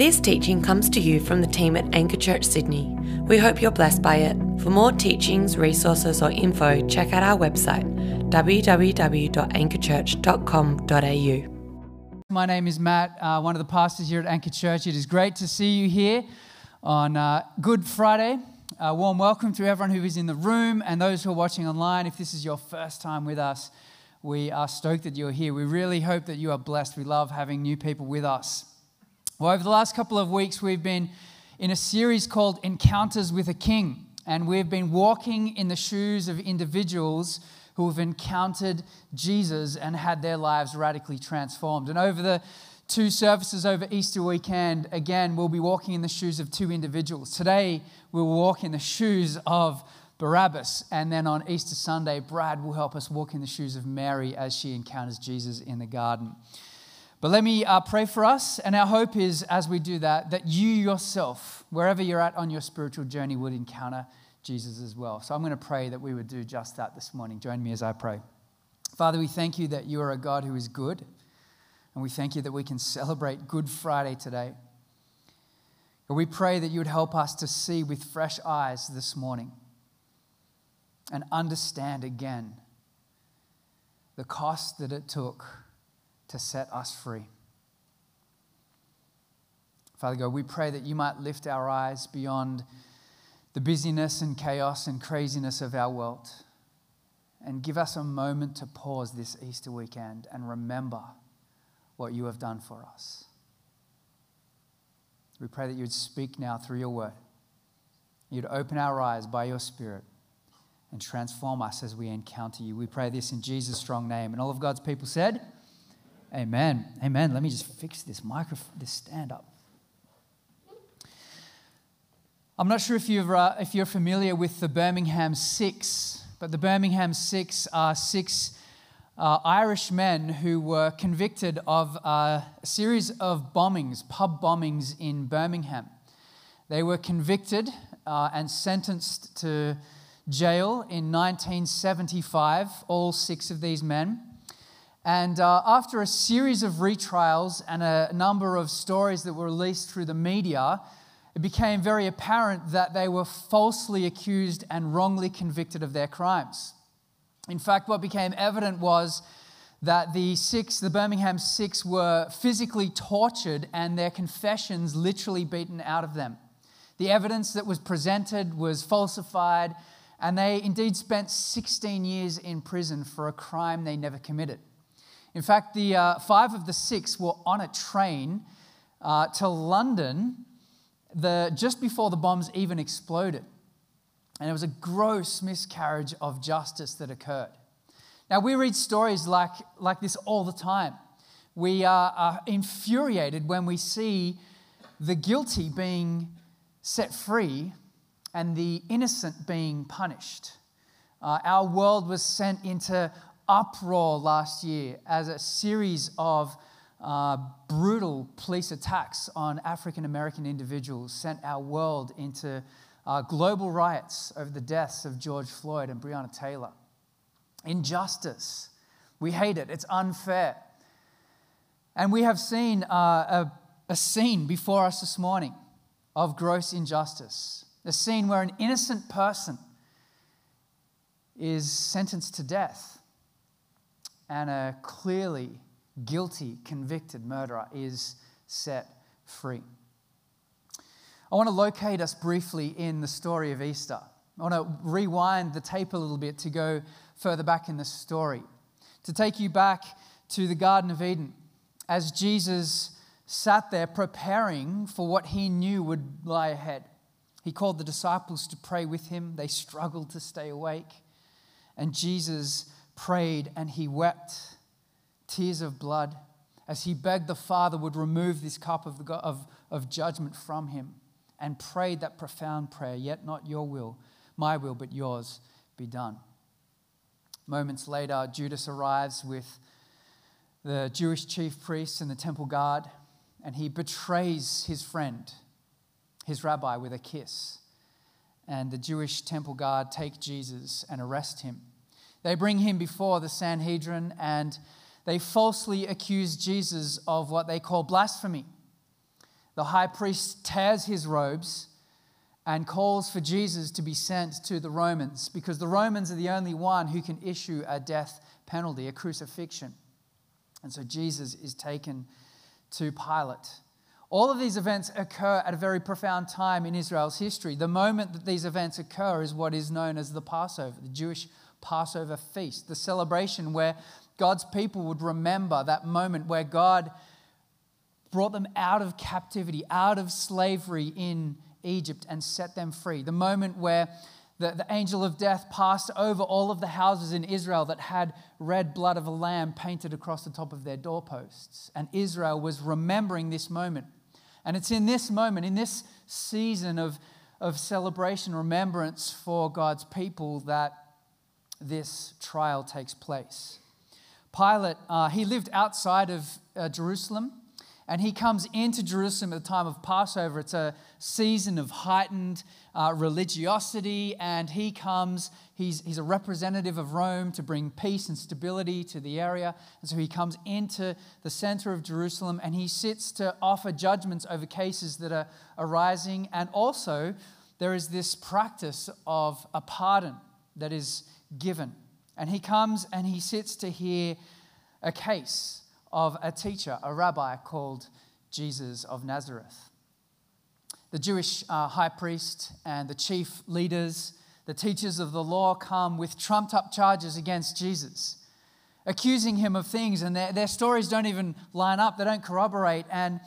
This teaching comes to you from the team at Anchor Church Sydney. We hope you're blessed by it. For more teachings, resources, or info, check out our website www.anchorchurch.com.au. My name is Matt, uh, one of the pastors here at Anchor Church. It is great to see you here on uh, Good Friday. A warm welcome to everyone who is in the room and those who are watching online. If this is your first time with us, we are stoked that you're here. We really hope that you are blessed. We love having new people with us. Well, over the last couple of weeks, we've been in a series called Encounters with a King, and we've been walking in the shoes of individuals who have encountered Jesus and had their lives radically transformed. And over the two services over Easter weekend, again, we'll be walking in the shoes of two individuals. Today, we'll walk in the shoes of Barabbas, and then on Easter Sunday, Brad will help us walk in the shoes of Mary as she encounters Jesus in the garden. But let me uh, pray for us. And our hope is, as we do that, that you yourself, wherever you're at on your spiritual journey, would encounter Jesus as well. So I'm going to pray that we would do just that this morning. Join me as I pray. Father, we thank you that you are a God who is good. And we thank you that we can celebrate Good Friday today. But we pray that you would help us to see with fresh eyes this morning and understand again the cost that it took to set us free. Father God, we pray that you might lift our eyes beyond the busyness and chaos and craziness of our world and give us a moment to pause this Easter weekend and remember what you have done for us. We pray that you would speak now through your word. You'd open our eyes by your spirit and transform us as we encounter you. We pray this in Jesus' strong name. And all of God's people said, Amen. Amen. Let me just fix this microphone, this stand up. I'm not sure if you're, uh, if you're familiar with the Birmingham Six, but the Birmingham Six are six uh, Irish men who were convicted of uh, a series of bombings, pub bombings in Birmingham. They were convicted uh, and sentenced to jail in 1975, all six of these men. And uh, after a series of retrials and a number of stories that were released through the media, it became very apparent that they were falsely accused and wrongly convicted of their crimes. In fact, what became evident was that the six, the Birmingham six, were physically tortured and their confessions literally beaten out of them. The evidence that was presented was falsified, and they indeed spent 16 years in prison for a crime they never committed. In fact, the uh, five of the six were on a train uh, to London the, just before the bombs even exploded. And it was a gross miscarriage of justice that occurred. Now, we read stories like, like this all the time. We are, are infuriated when we see the guilty being set free and the innocent being punished. Uh, our world was sent into uproar last year as a series of uh, brutal police attacks on African American individuals sent our world into uh, global riots over the deaths of George Floyd and Breonna Taylor. Injustice. We hate it, it's unfair. And we have seen uh, a, a scene before us this morning of gross injustice. A scene where an innocent person is sentenced to death and a clearly guilty, convicted murderer is set free. I want to locate us briefly in the story of Easter. I want to rewind the tape a little bit to go further back in the story, to take you back to the Garden of Eden as Jesus sat there preparing for what he knew would lie ahead. He called the disciples to pray with him. They struggled to stay awake. And Jesus prayed and he wept tears of blood as he begged the Father would remove this cup of, of, of judgment from him and prayed that profound prayer, Yet not your will, my will, but yours be done. Moments later, Judas arrives with the Jewish chief priests and the temple guard, and he betrays his friend, his rabbi, with a kiss. And the Jewish temple guard take Jesus and arrest him. They bring him before the Sanhedrin and they falsely accuse Jesus of what they call blasphemy. the high priest tears his robes and calls for Jesus to be sent to the Romans because the Romans are the only one who can issue a death penalty, a crucifixion. And so Jesus is taken to Pilate. All of these events occur at a very profound time in Israel's history. The moment that these events occur is what is known as the Passover, the Jewish Passover feast, the celebration where God's people would remember that moment where God brought them out of captivity, out of slavery in Egypt, and set them free. The moment where the, the angel of death passed over all of the houses in Israel that had red blood of a lamb painted across the top of their doorposts. And Israel was remembering this moment. And it's in this moment, in this season of, of celebration, remembrance for God's people, that this trial takes place. Pilate, uh, he lived outside of uh, Jerusalem and he comes into Jerusalem at the time of Passover. It's a season of heightened uh, religiosity, and he comes, he's, he's a representative of Rome to bring peace and stability to the area. And so he comes into the center of Jerusalem and he sits to offer judgments over cases that are arising. And also, there is this practice of a pardon that is given. And he comes and he sits to hear a case of a teacher, a rabbi called Jesus of Nazareth. The Jewish uh, high priest and the chief leaders, the teachers of the law, come with trumped up charges against Jesus, accusing him of things, and their, their stories don't even line up, they don't corroborate. And,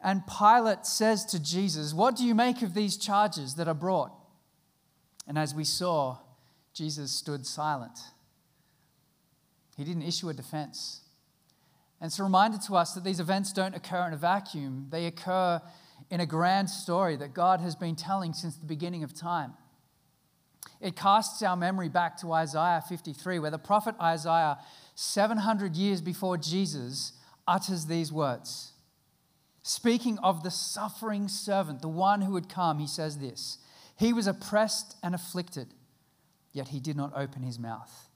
and Pilate says to Jesus, What do you make of these charges that are brought? And as we saw, Jesus stood silent. He didn't issue a defense. And it's a reminder to us that these events don't occur in a vacuum, they occur in a grand story that God has been telling since the beginning of time. It casts our memory back to Isaiah 53, where the prophet Isaiah, 700 years before Jesus, utters these words. Speaking of the suffering servant, the one who would come, he says this He was oppressed and afflicted, yet he did not open his mouth.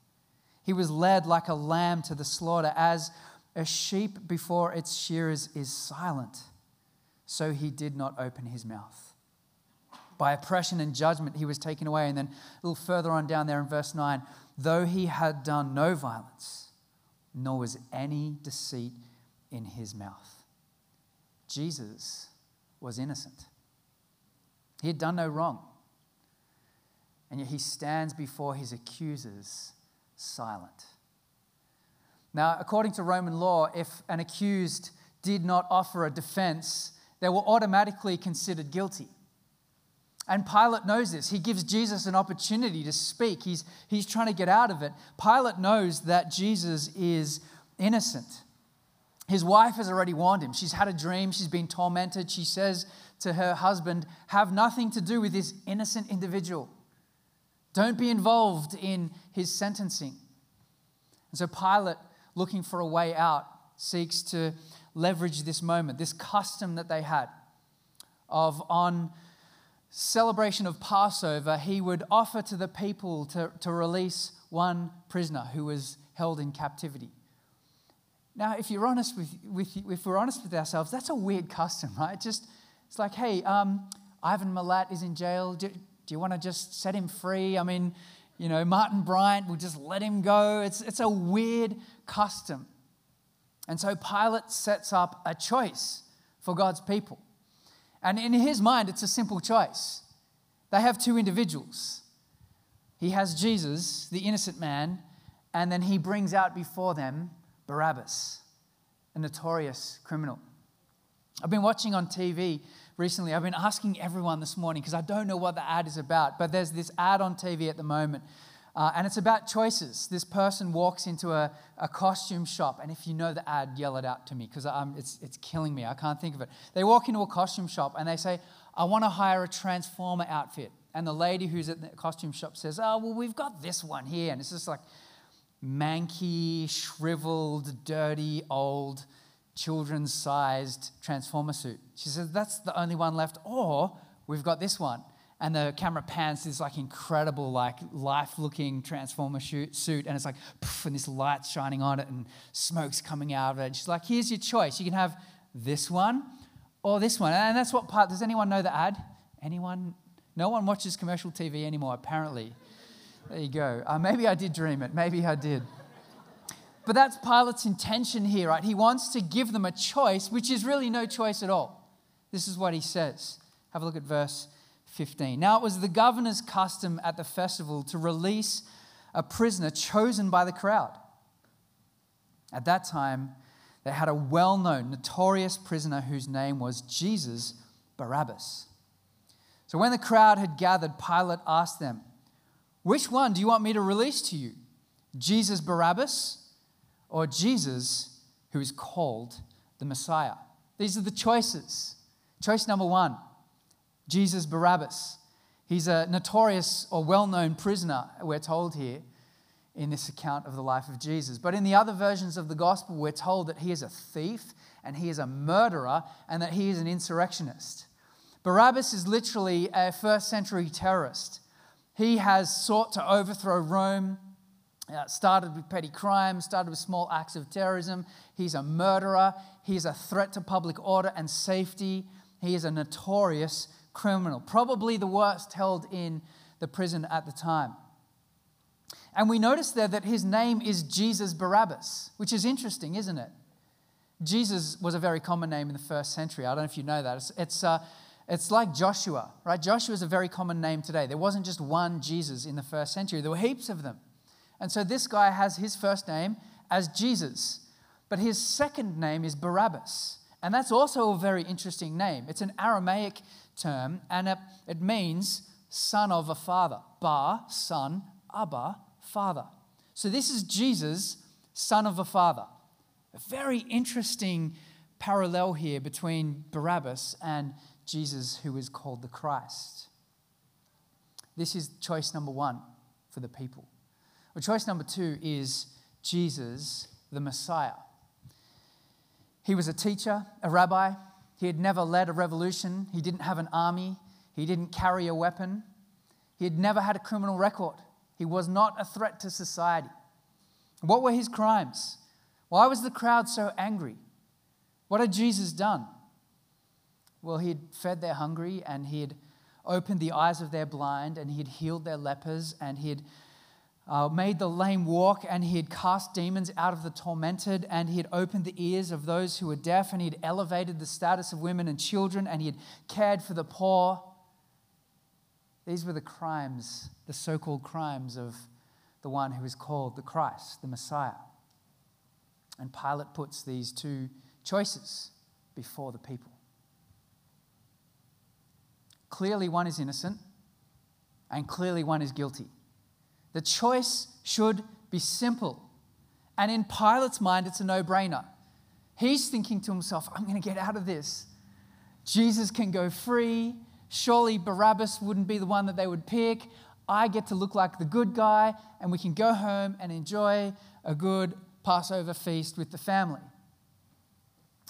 He was led like a lamb to the slaughter, as a sheep before its shearers is silent, so he did not open his mouth. By oppression and judgment, he was taken away. And then a little further on down there in verse 9, though he had done no violence, nor was any deceit in his mouth. Jesus was innocent. He had done no wrong. And yet he stands before his accusers silent. Now, according to Roman law, if an accused did not offer a defense, they were automatically considered guilty. And Pilate knows this. He gives Jesus an opportunity to speak. He's, he's trying to get out of it. Pilate knows that Jesus is innocent. His wife has already warned him. She's had a dream. She's been tormented. She says to her husband, Have nothing to do with this innocent individual. Don't be involved in his sentencing. And so Pilate looking for a way out, seeks to leverage this moment, this custom that they had of on celebration of Passover, he would offer to the people to, to release one prisoner who was held in captivity. Now, if you're honest with, with if we're honest with ourselves, that's a weird custom, right? Just it's like, hey, um, Ivan Milat is in jail. Do, do you want to just set him free? I mean, you know, Martin Bryant will just let him go. It's, it's a weird custom. And so Pilate sets up a choice for God's people. And in his mind, it's a simple choice. They have two individuals. He has Jesus, the innocent man, and then he brings out before them Barabbas, a notorious criminal. I've been watching on TV recently. I've been asking everyone this morning because I don't know what the ad is about, but there's this ad on TV at the moment. Uh, and it's about choices. This person walks into a, a costume shop, and if you know the ad, yell it out to me because it's, it's killing me. I can't think of it. They walk into a costume shop and they say, I want to hire a Transformer outfit. And the lady who's at the costume shop says, Oh, well, we've got this one here. And it's just like manky, shriveled, dirty, old children's sized transformer suit. She says, That's the only one left. Or we've got this one. And the camera pans this like incredible, like life looking transformer suit. And it's like, poof, and this light's shining on it and smoke's coming out of it. And she's like, Here's your choice. You can have this one or this one. And that's what part, does anyone know the ad? Anyone? No one watches commercial TV anymore, apparently. There you go. Uh, maybe I did dream it. Maybe I did. But that's Pilate's intention here, right? He wants to give them a choice, which is really no choice at all. This is what he says. Have a look at verse 15. Now, it was the governor's custom at the festival to release a prisoner chosen by the crowd. At that time, they had a well known, notorious prisoner whose name was Jesus Barabbas. So when the crowd had gathered, Pilate asked them, Which one do you want me to release to you? Jesus Barabbas or Jesus who is called the Messiah? These are the choices. Choice number one Jesus Barabbas. He's a notorious or well known prisoner, we're told here in this account of the life of Jesus. But in the other versions of the gospel, we're told that he is a thief and he is a murderer and that he is an insurrectionist. Barabbas is literally a first century terrorist. He has sought to overthrow Rome, uh, started with petty crime, started with small acts of terrorism. He's a murderer. He's a threat to public order and safety. He is a notorious criminal, probably the worst held in the prison at the time. And we notice there that his name is Jesus Barabbas, which is interesting, isn't it? Jesus was a very common name in the first century. I don't know if you know that. It's, it's, uh, it's like Joshua, right? Joshua is a very common name today. There wasn't just one Jesus in the first century, there were heaps of them. And so this guy has his first name as Jesus, but his second name is Barabbas. And that's also a very interesting name. It's an Aramaic term, and it, it means son of a father. Bar, son, Abba, father. So this is Jesus, son of a father. A very interesting parallel here between Barabbas and Jesus, who is called the Christ. This is choice number one for the people. Well, choice number two is Jesus, the Messiah. He was a teacher, a rabbi. He had never led a revolution. He didn't have an army. He didn't carry a weapon. He had never had a criminal record. He was not a threat to society. What were his crimes? Why was the crowd so angry? What had Jesus done? Well, he had fed their hungry and he had opened the eyes of their blind and he had healed their lepers and he had uh, made the lame walk and he had cast demons out of the tormented and he had opened the ears of those who were deaf and he had elevated the status of women and children and he had cared for the poor. These were the crimes, the so called crimes of the one who is called the Christ, the Messiah. And Pilate puts these two choices before the people. Clearly, one is innocent, and clearly, one is guilty. The choice should be simple. And in Pilate's mind, it's a no brainer. He's thinking to himself, I'm going to get out of this. Jesus can go free. Surely Barabbas wouldn't be the one that they would pick. I get to look like the good guy, and we can go home and enjoy a good Passover feast with the family.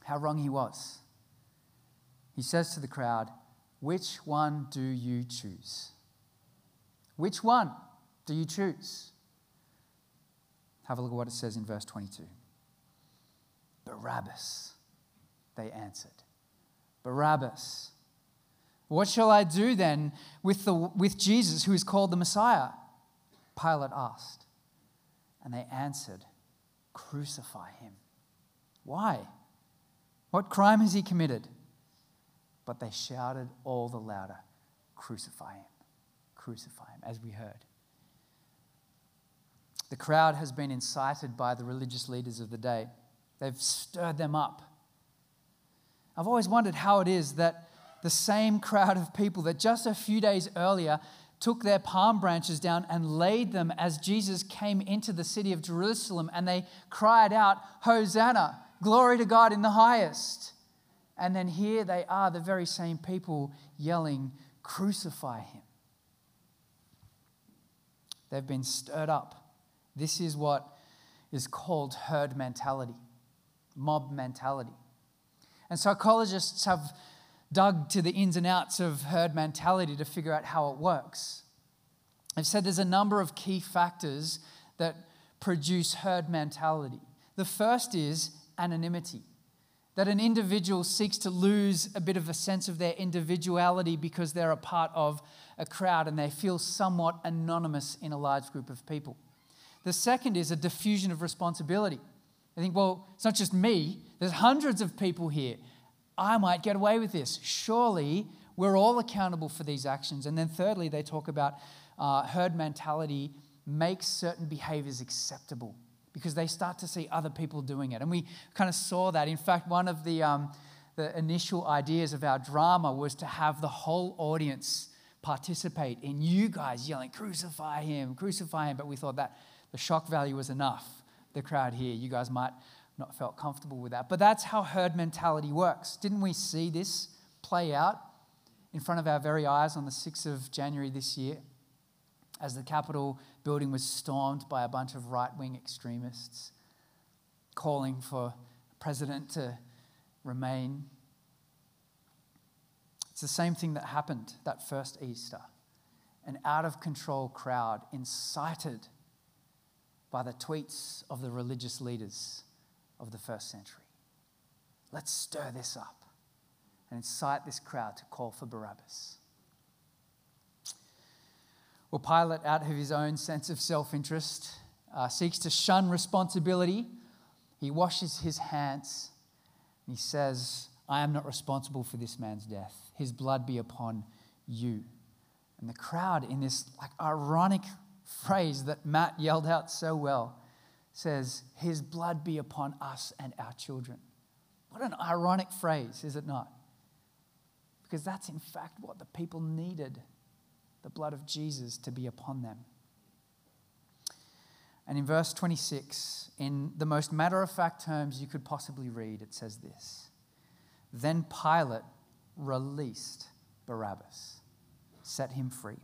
How wrong he was. He says to the crowd, Which one do you choose? Which one do you choose? Have a look at what it says in verse 22. Barabbas, they answered. Barabbas. What shall I do then with, the, with Jesus, who is called the Messiah? Pilate asked. And they answered, Crucify him. Why? What crime has he committed? But they shouted all the louder, Crucify him, crucify him, as we heard. The crowd has been incited by the religious leaders of the day, they've stirred them up. I've always wondered how it is that the same crowd of people that just a few days earlier took their palm branches down and laid them as Jesus came into the city of Jerusalem and they cried out, Hosanna, glory to God in the highest. And then here they are, the very same people yelling, Crucify him. They've been stirred up. This is what is called herd mentality, mob mentality. And psychologists have dug to the ins and outs of herd mentality to figure out how it works. I've said there's a number of key factors that produce herd mentality. The first is anonymity. that an individual seeks to lose a bit of a sense of their individuality because they're a part of a crowd and they feel somewhat anonymous in a large group of people. The second is a diffusion of responsibility. I think, well, it's not just me, there's hundreds of people here. I might get away with this. Surely we're all accountable for these actions. And then, thirdly, they talk about uh, herd mentality makes certain behaviors acceptable because they start to see other people doing it. And we kind of saw that. In fact, one of the, um, the initial ideas of our drama was to have the whole audience participate in you guys yelling, Crucify him, crucify him. But we thought that the shock value was enough. The crowd here, you guys might not felt comfortable with that. But that's how herd mentality works. Didn't we see this play out in front of our very eyes on the 6th of January this year? as the Capitol building was stormed by a bunch of right wing extremists calling for the president to remain. It's the same thing that happened that first Easter. An out of control crowd incited by the tweets of the religious leaders of the first century. Let's stir this up and incite this crowd to call for Barabbas. Well, Pilate, out of his own sense of self interest, uh, seeks to shun responsibility. He washes his hands and he says, I am not responsible for this man's death. His blood be upon you. And the crowd, in this like ironic phrase that Matt yelled out so well, says, His blood be upon us and our children. What an ironic phrase, is it not? Because that's in fact what the people needed the blood of Jesus to be upon them. And in verse 26, in the most matter of fact terms you could possibly read, it says this Then Pilate released Barabbas, set him free.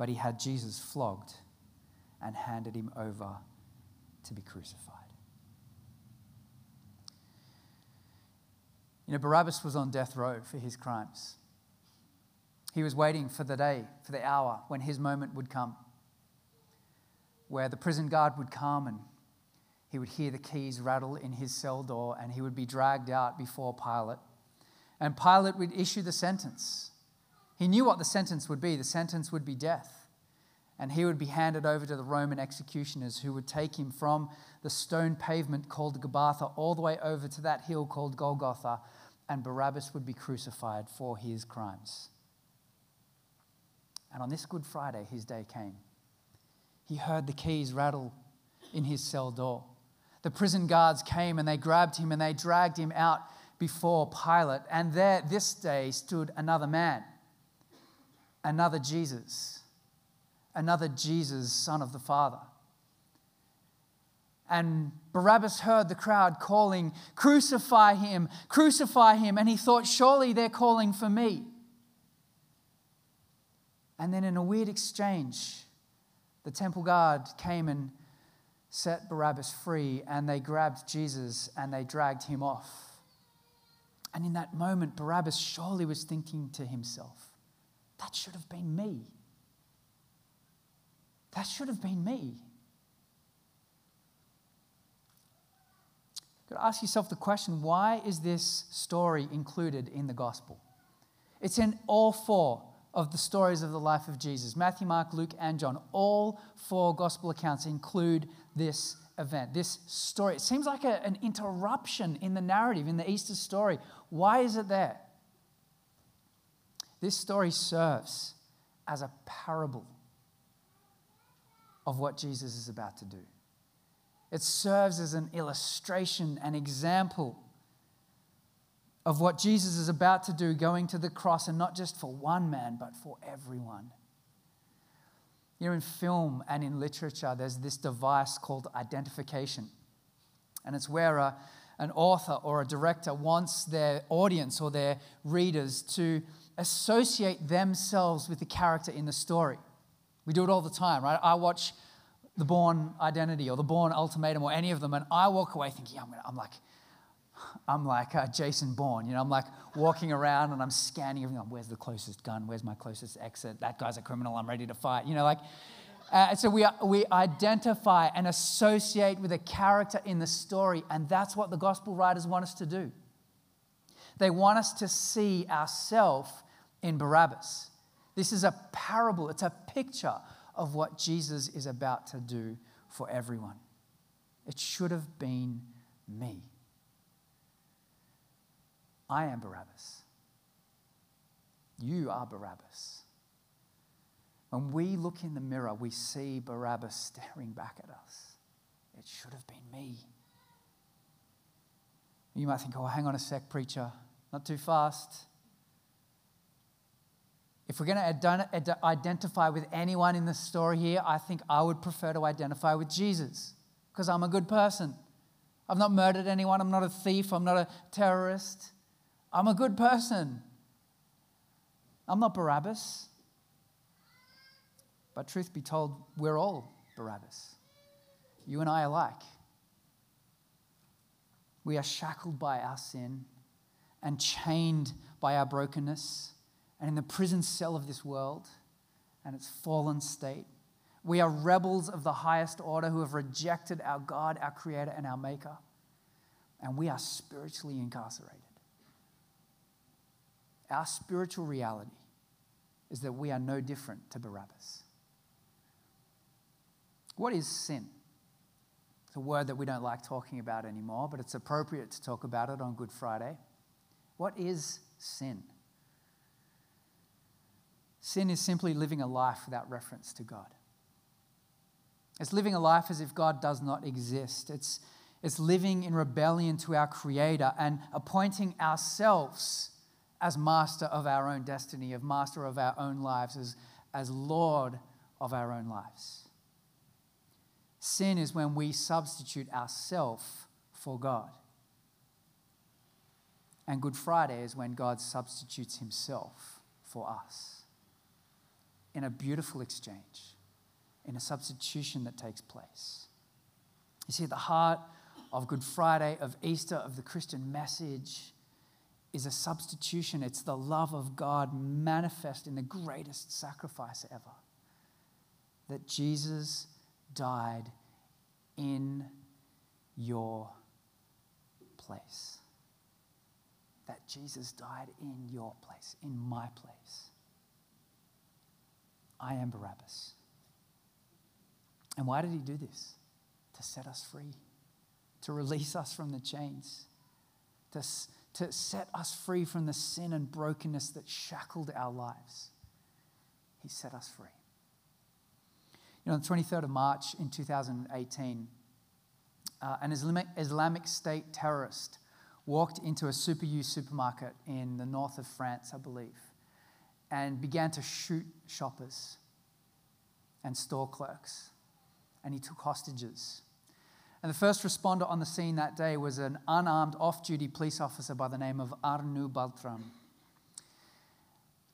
But he had Jesus flogged and handed him over to be crucified. You know, Barabbas was on death row for his crimes. He was waiting for the day, for the hour when his moment would come, where the prison guard would come and he would hear the keys rattle in his cell door and he would be dragged out before Pilate. And Pilate would issue the sentence. He knew what the sentence would be the sentence would be death. And he would be handed over to the Roman executioners who would take him from the stone pavement called Gabbatha all the way over to that hill called Golgotha, and Barabbas would be crucified for his crimes. And on this Good Friday, his day came. He heard the keys rattle in his cell door. The prison guards came and they grabbed him and they dragged him out before Pilate. And there, this day, stood another man, another Jesus, another Jesus, son of the Father. And Barabbas heard the crowd calling, Crucify him, crucify him. And he thought, Surely they're calling for me. And then, in a weird exchange, the temple guard came and set Barabbas free, and they grabbed Jesus and they dragged him off. And in that moment, Barabbas surely was thinking to himself, that should have been me. That should have been me. You could ask yourself the question why is this story included in the gospel? It's in all four of the stories of the life of Jesus Matthew, Mark, Luke, and John. All four gospel accounts include this event, this story. It seems like a, an interruption in the narrative, in the Easter story. Why is it there? This story serves as a parable of what Jesus is about to do. It serves as an illustration, an example of what Jesus is about to do going to the cross, and not just for one man, but for everyone. You know, in film and in literature, there's this device called identification. And it's where a, an author or a director wants their audience or their readers to associate themselves with the character in the story. We do it all the time, right? I watch The Bourne Identity or The Bourne Ultimatum or any of them, and I walk away thinking, I'm, gonna, I'm like, I'm like uh, Jason Bourne. You know, I'm like walking around and I'm scanning everything. Where's the closest gun? Where's my closest exit? That guy's a criminal. I'm ready to fight. You know, like, Uh, so we, we identify and associate with a character in the story, and that's what the gospel writers want us to do. They want us to see ourselves in Barabbas. This is a parable, it's a picture of what Jesus is about to do for everyone. It should have been me. I am Barabbas. You are Barabbas. When we look in the mirror, we see Barabbas staring back at us. It should have been me. You might think, oh, hang on a sec, preacher. Not too fast. If we're going to identify with anyone in the story here, I think I would prefer to identify with Jesus because I'm a good person. I've not murdered anyone. I'm not a thief. I'm not a terrorist. I'm a good person. I'm not Barabbas. But truth be told, we're all Barabbas. You and I alike. We are shackled by our sin and chained by our brokenness and in the prison cell of this world and its fallen state. We are rebels of the highest order who have rejected our God, our Creator, and our Maker. And we are spiritually incarcerated. Our spiritual reality is that we are no different to Barabbas. What is sin? It's a word that we don't like talking about anymore, but it's appropriate to talk about it on Good Friday. What is sin? Sin is simply living a life without reference to God. It's living a life as if God does not exist. It's, it's living in rebellion to our Creator and appointing ourselves as master of our own destiny, of master of our own lives, as, as Lord of our own lives. Sin is when we substitute ourselves for God. And Good Friday is when God substitutes himself for us in a beautiful exchange, in a substitution that takes place. You see, at the heart of Good Friday, of Easter, of the Christian message, is a substitution. It's the love of God manifest in the greatest sacrifice ever. That Jesus died in your place. That Jesus died in your place, in my place. I am Barabbas. And why did he do this? To set us free, to release us from the chains, to, to set us free from the sin and brokenness that shackled our lives. He set us free. Know, on the 23rd of March in 2018, uh, an Islamic, State terrorist walked into a Super U supermarket in the north of France, I believe and began to shoot shoppers and store clerks. And he took hostages. And the first responder on the scene that day was an unarmed off duty police officer by the name of Arnaud Beltrame.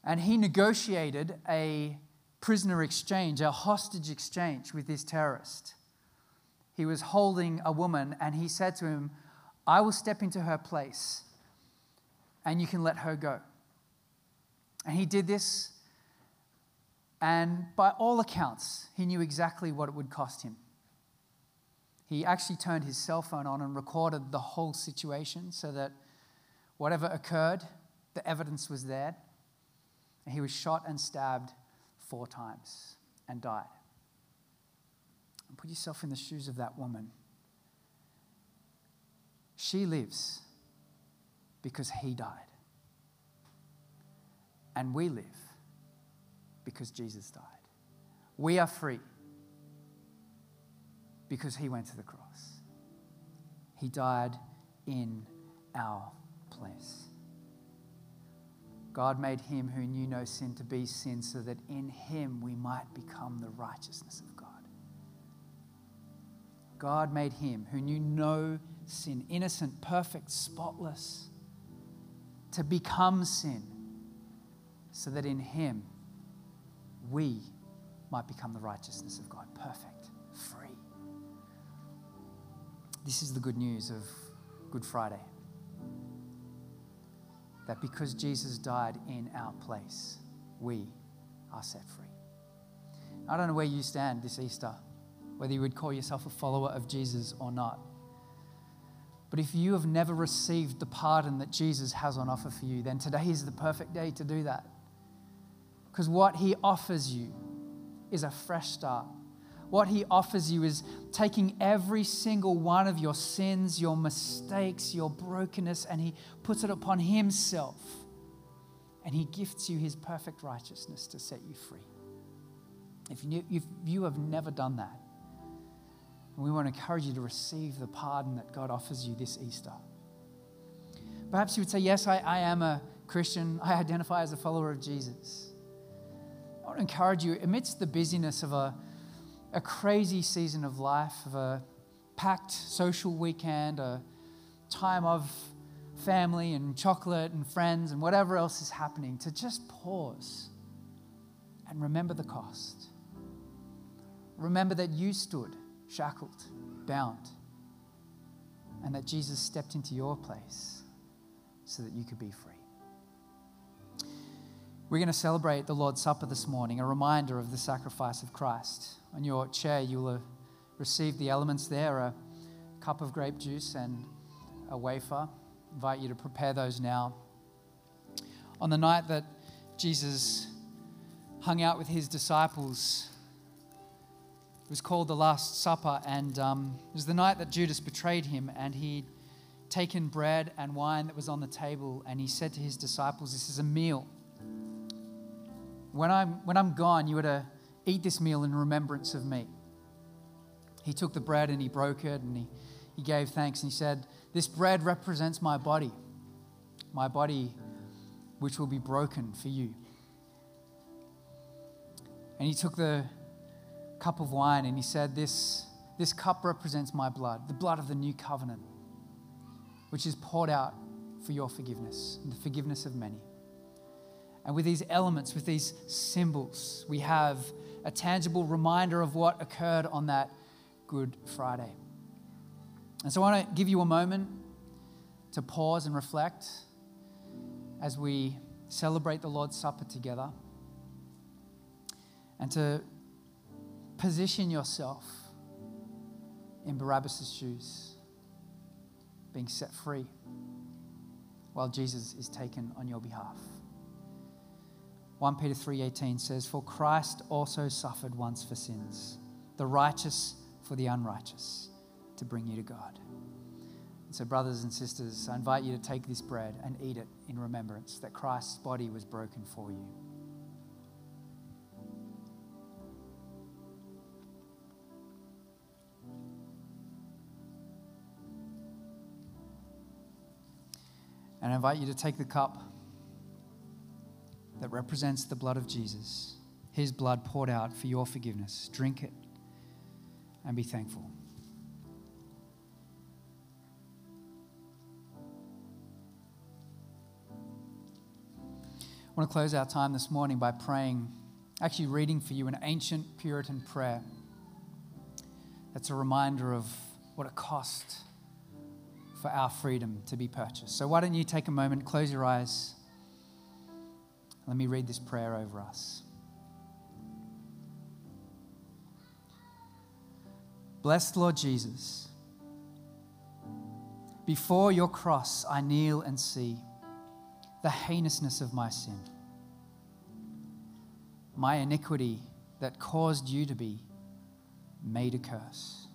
And he negotiated a prisoner exchange, a hostage exchange with this terrorist. He was holding a woman and he said to him, I will step into her place and you can let her go. And he did this, and by all accounts, he knew exactly what it would cost him. He actually turned his cell phone on and recorded the whole situation so that whatever occurred, the evidence was there. And he was shot and stabbed four times and died. And put yourself in the shoes of that woman. She lives because he died. And we live because Jesus died. We are free because he went to the cross. He died in our place. God made him who knew no sin to be sin so that in him we might become the righteousness of God. God made him who knew no sin, innocent, perfect, spotless, to become sin so that in him we might become the righteousness of God. Perfect, free. This is the good news of Good Friday. That because Jesus died in our place, we are set free. I don't know where you stand this Easter, whether you would call yourself a follower of Jesus or not. But if you have never received the pardon that Jesus has on offer for you, then today is the perfect day to do that. Because what he offers you is a fresh start. What he offers you is taking every single one of your sins, your mistakes, your brokenness, and he puts it upon himself. And he gifts you his perfect righteousness to set you free. If you, if you have never done that, we want to encourage you to receive the pardon that God offers you this Easter. Perhaps you would say, Yes, I, I am a Christian. I identify as a follower of Jesus. I want to encourage you, amidst the busyness of a, a crazy season of life, of a packed social weekend, a time of family and chocolate and friends and whatever else is happening, to just pause and remember the cost. Remember that you stood shackled, bound, and that Jesus stepped into your place so that you could be free. We're going to celebrate the Lord's Supper this morning, a reminder of the sacrifice of Christ. On your chair, you'll have received the elements there a cup of grape juice and a wafer. I invite you to prepare those now. On the night that Jesus hung out with his disciples, it was called the Last Supper, and um, it was the night that Judas betrayed him, and he'd taken bread and wine that was on the table, and he said to his disciples, This is a meal. When I'm, when I'm gone, you are to eat this meal in remembrance of me. He took the bread and he broke it, and he, he gave thanks, and he said, This bread represents my body, my body which will be broken for you. And he took the cup of wine and he said, This, this cup represents my blood, the blood of the new covenant, which is poured out for your forgiveness and the forgiveness of many. And with these elements, with these symbols, we have a tangible reminder of what occurred on that Good Friday. And so I want to give you a moment to pause and reflect as we celebrate the Lord's Supper together and to position yourself in Barabbas' shoes, being set free while Jesus is taken on your behalf. 1 Peter 3:18 says for Christ also suffered once for sins the righteous for the unrighteous to bring you to God. And so brothers and sisters I invite you to take this bread and eat it in remembrance that Christ's body was broken for you. And I invite you to take the cup that represents the blood of Jesus, his blood poured out for your forgiveness. Drink it and be thankful. I want to close our time this morning by praying, actually reading for you an ancient Puritan prayer that's a reminder of what it cost for our freedom to be purchased. So, why don't you take a moment, close your eyes. Let me read this prayer over us. Blessed Lord Jesus, before your cross I kneel and see the heinousness of my sin, my iniquity that caused you to be made a curse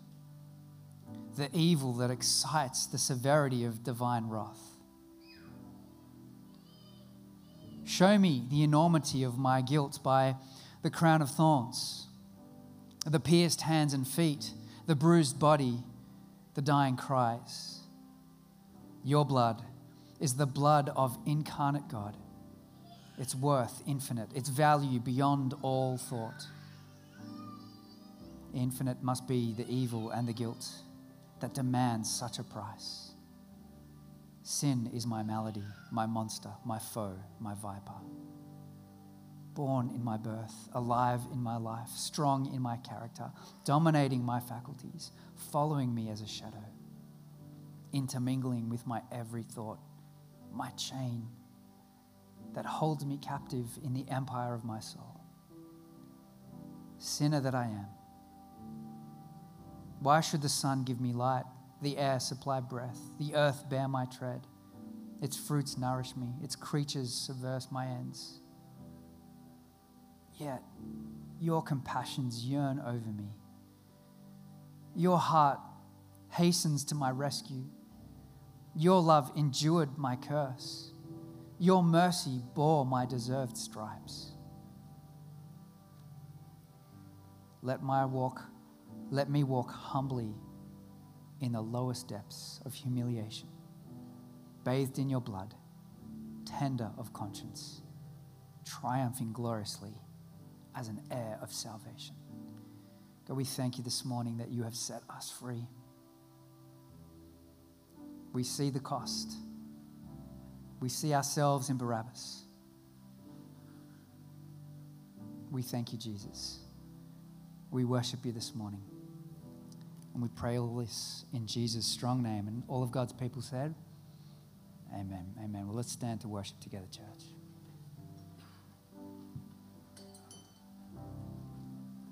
the evil that excites the severity of divine wrath. Show me the enormity of my guilt by the crown of thorns, the pierced hands and feet, the bruised body, the dying cries. Your blood is the blood of incarnate God. Its worth infinite, its value beyond all thought. Infinite must be the evil and the guilt that demands such a price. Sin is my malady, my monster, my foe, my viper. Born in my birth, alive in my life, strong in my character, dominating my faculties, following me as a shadow, intermingling with my every thought, my chain that holds me captive in the empire of my soul. Sinner that I am. Why should the sun give me light, the air supply breath, the earth bear my tread? Its fruits nourish me, its creatures subvert my ends. Yet your compassions yearn over me. Your heart hastens to my rescue. Your love endured my curse. Your mercy bore my deserved stripes. Let my walk, let me walk humbly in the lowest depths of humiliation, bathed in your blood, tender of conscience, triumphing gloriously as an heir of salvation. God, we thank you this morning that you have set us free. We see the cost. We see ourselves in Barabbas. We thank you, Jesus. We worship you this morning. And we pray all this in Jesus' strong name. And all of God's people said, Amen. Amen. Well, let's stand to worship together, church.